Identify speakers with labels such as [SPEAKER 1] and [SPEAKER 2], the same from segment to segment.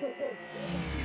[SPEAKER 1] Yeah.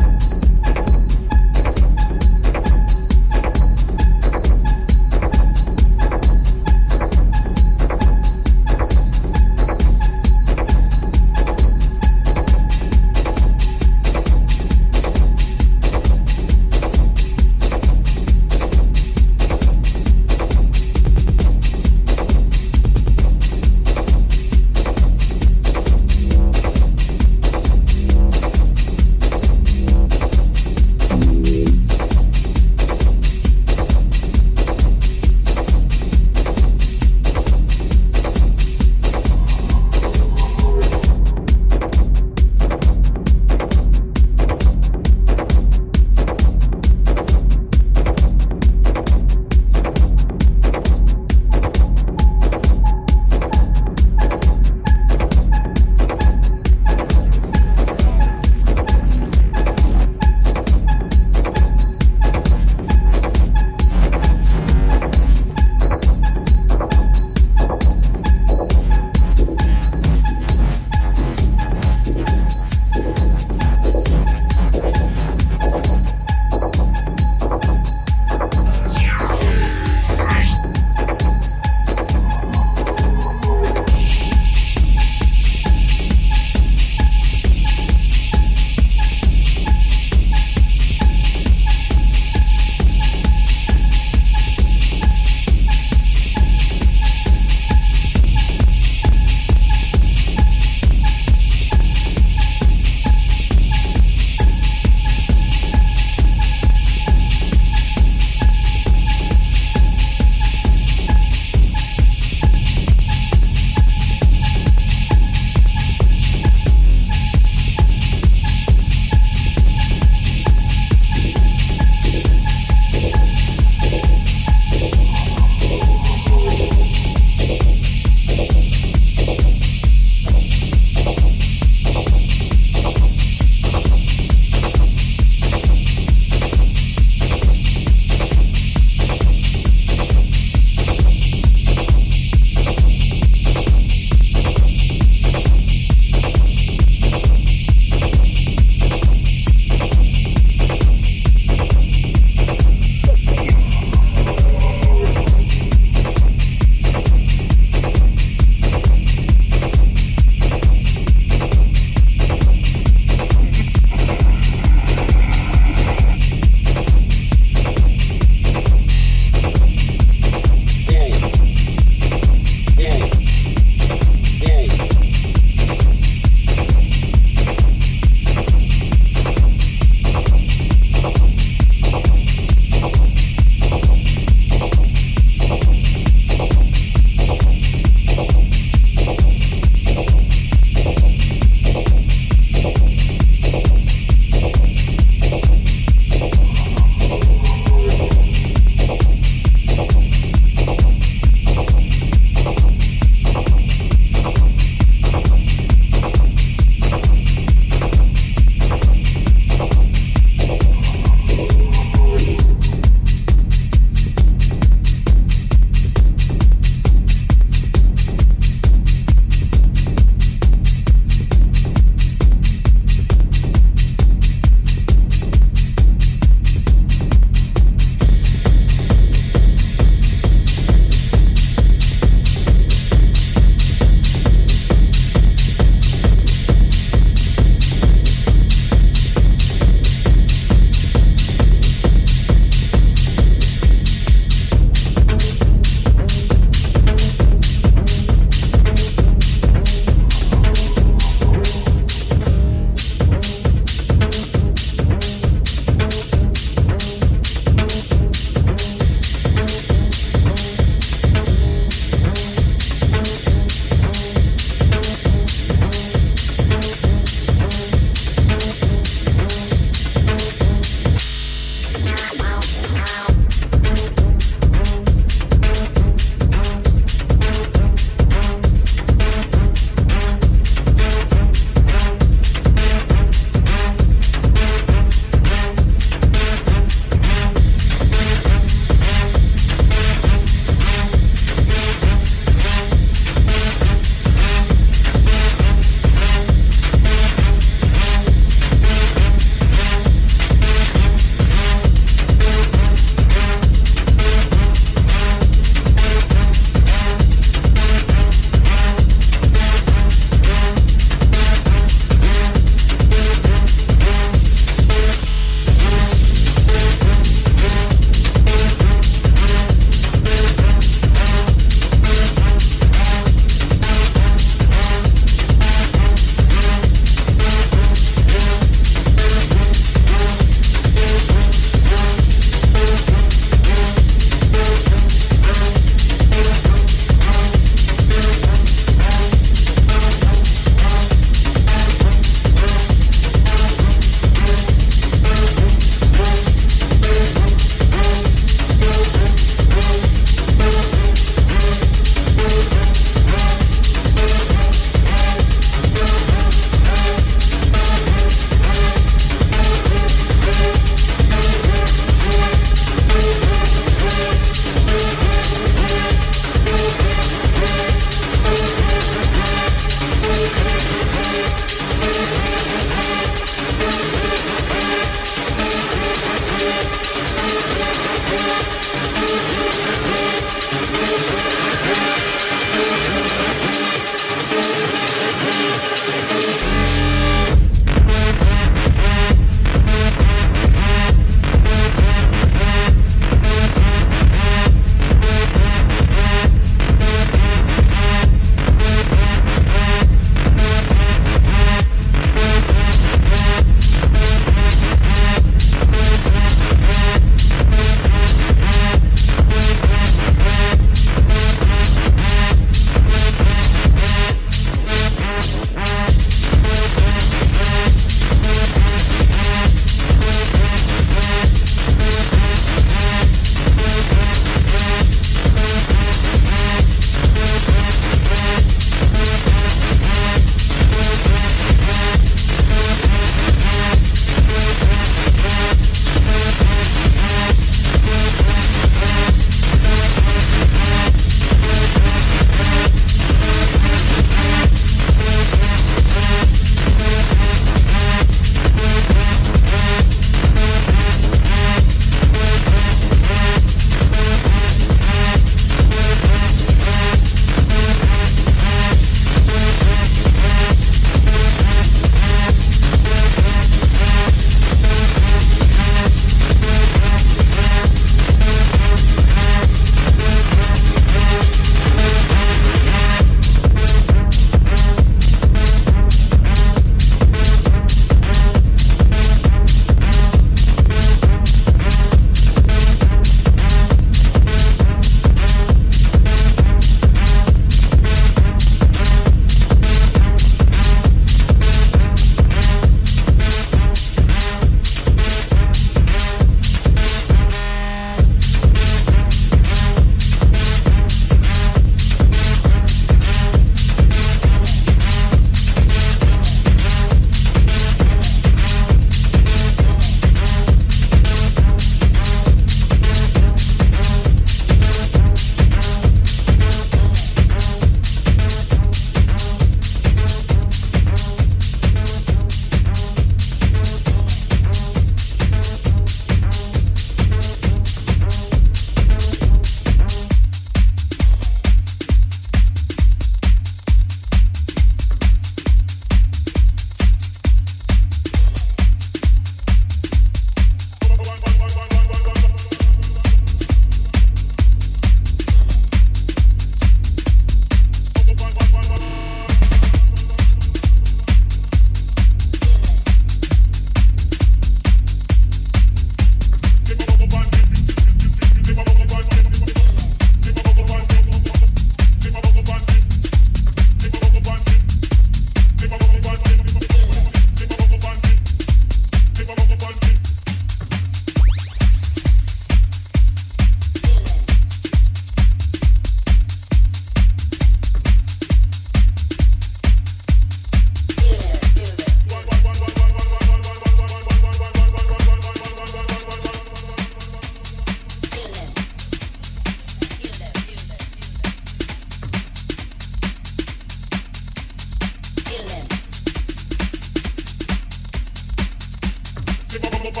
[SPEAKER 2] Feeling.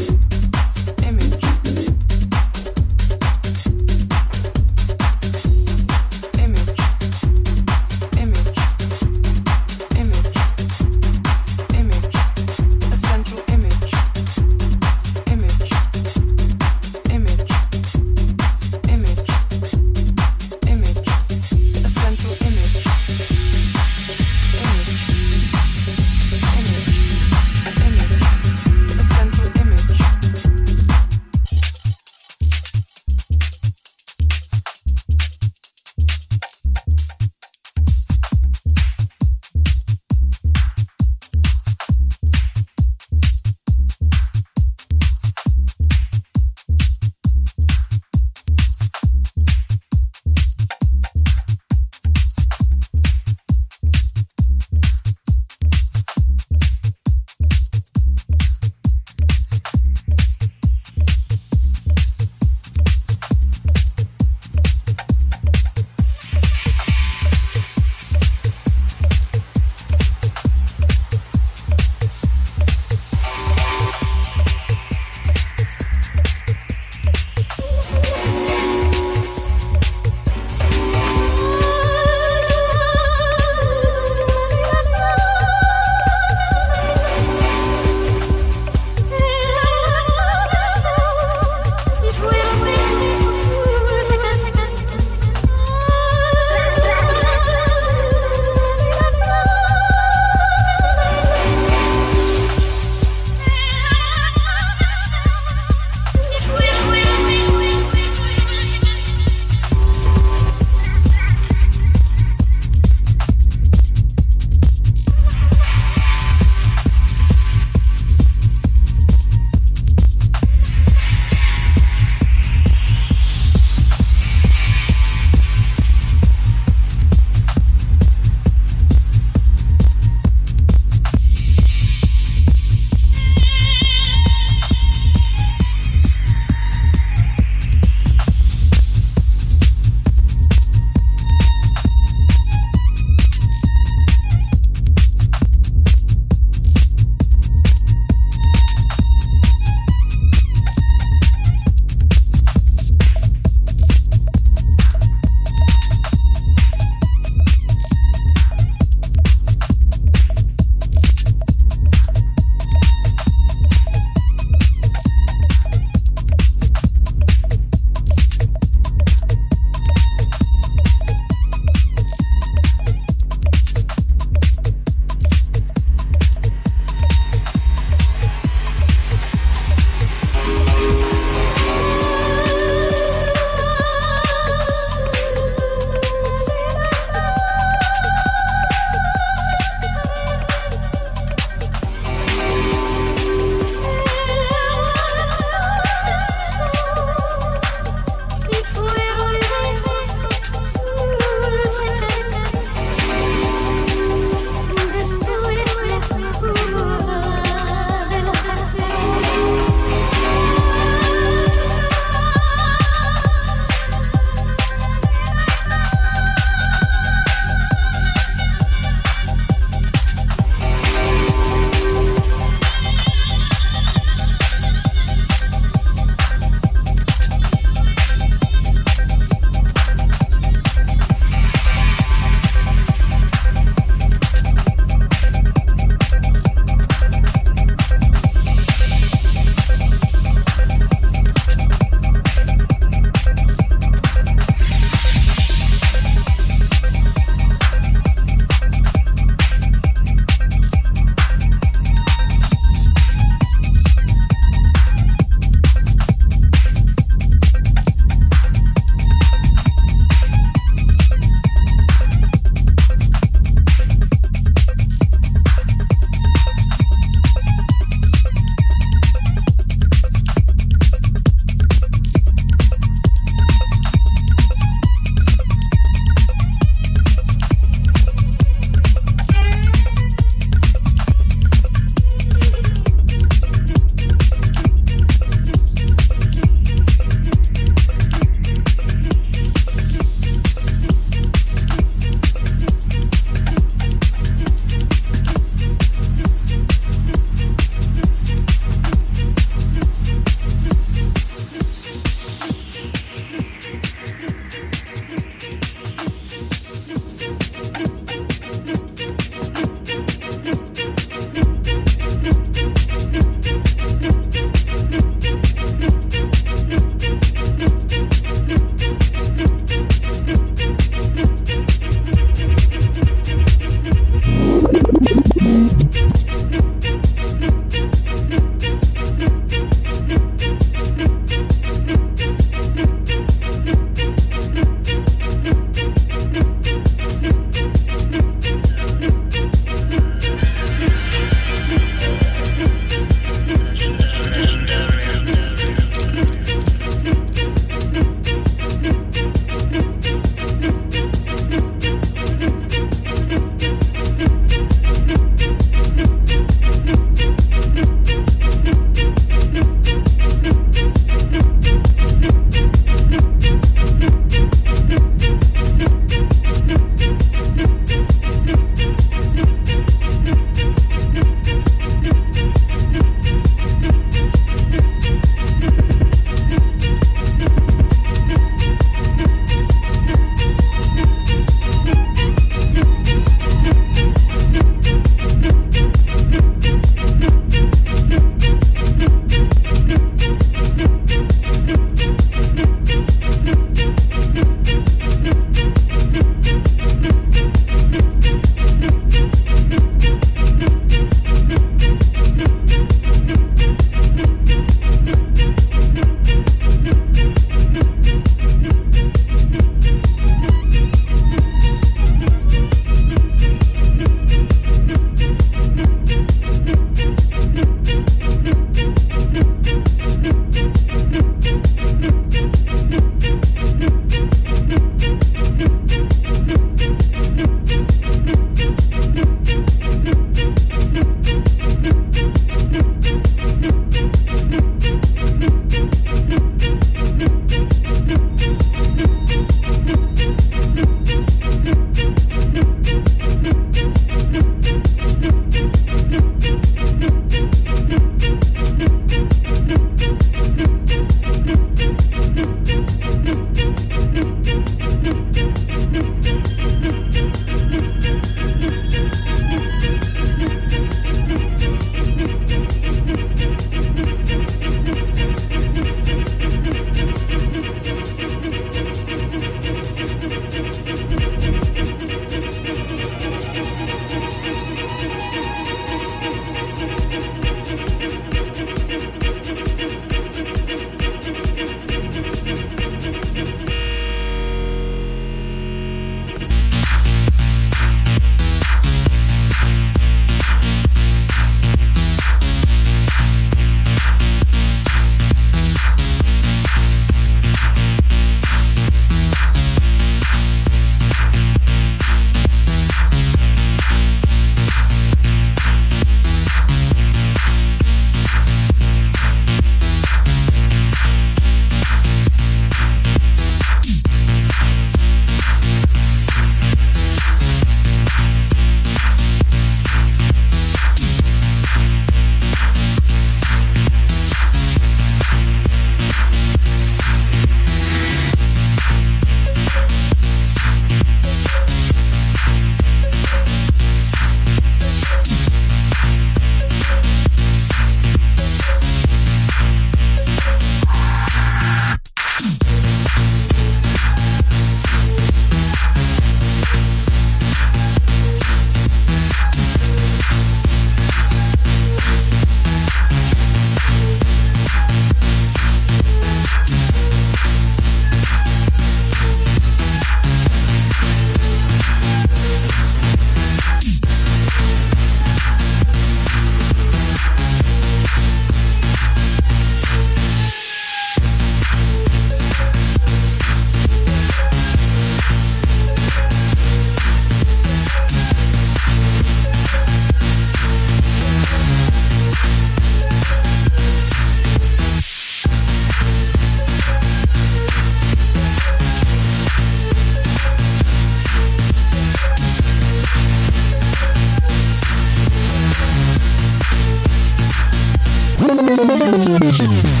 [SPEAKER 2] Редактор субтитров А.Семкин Корректор А.Егорова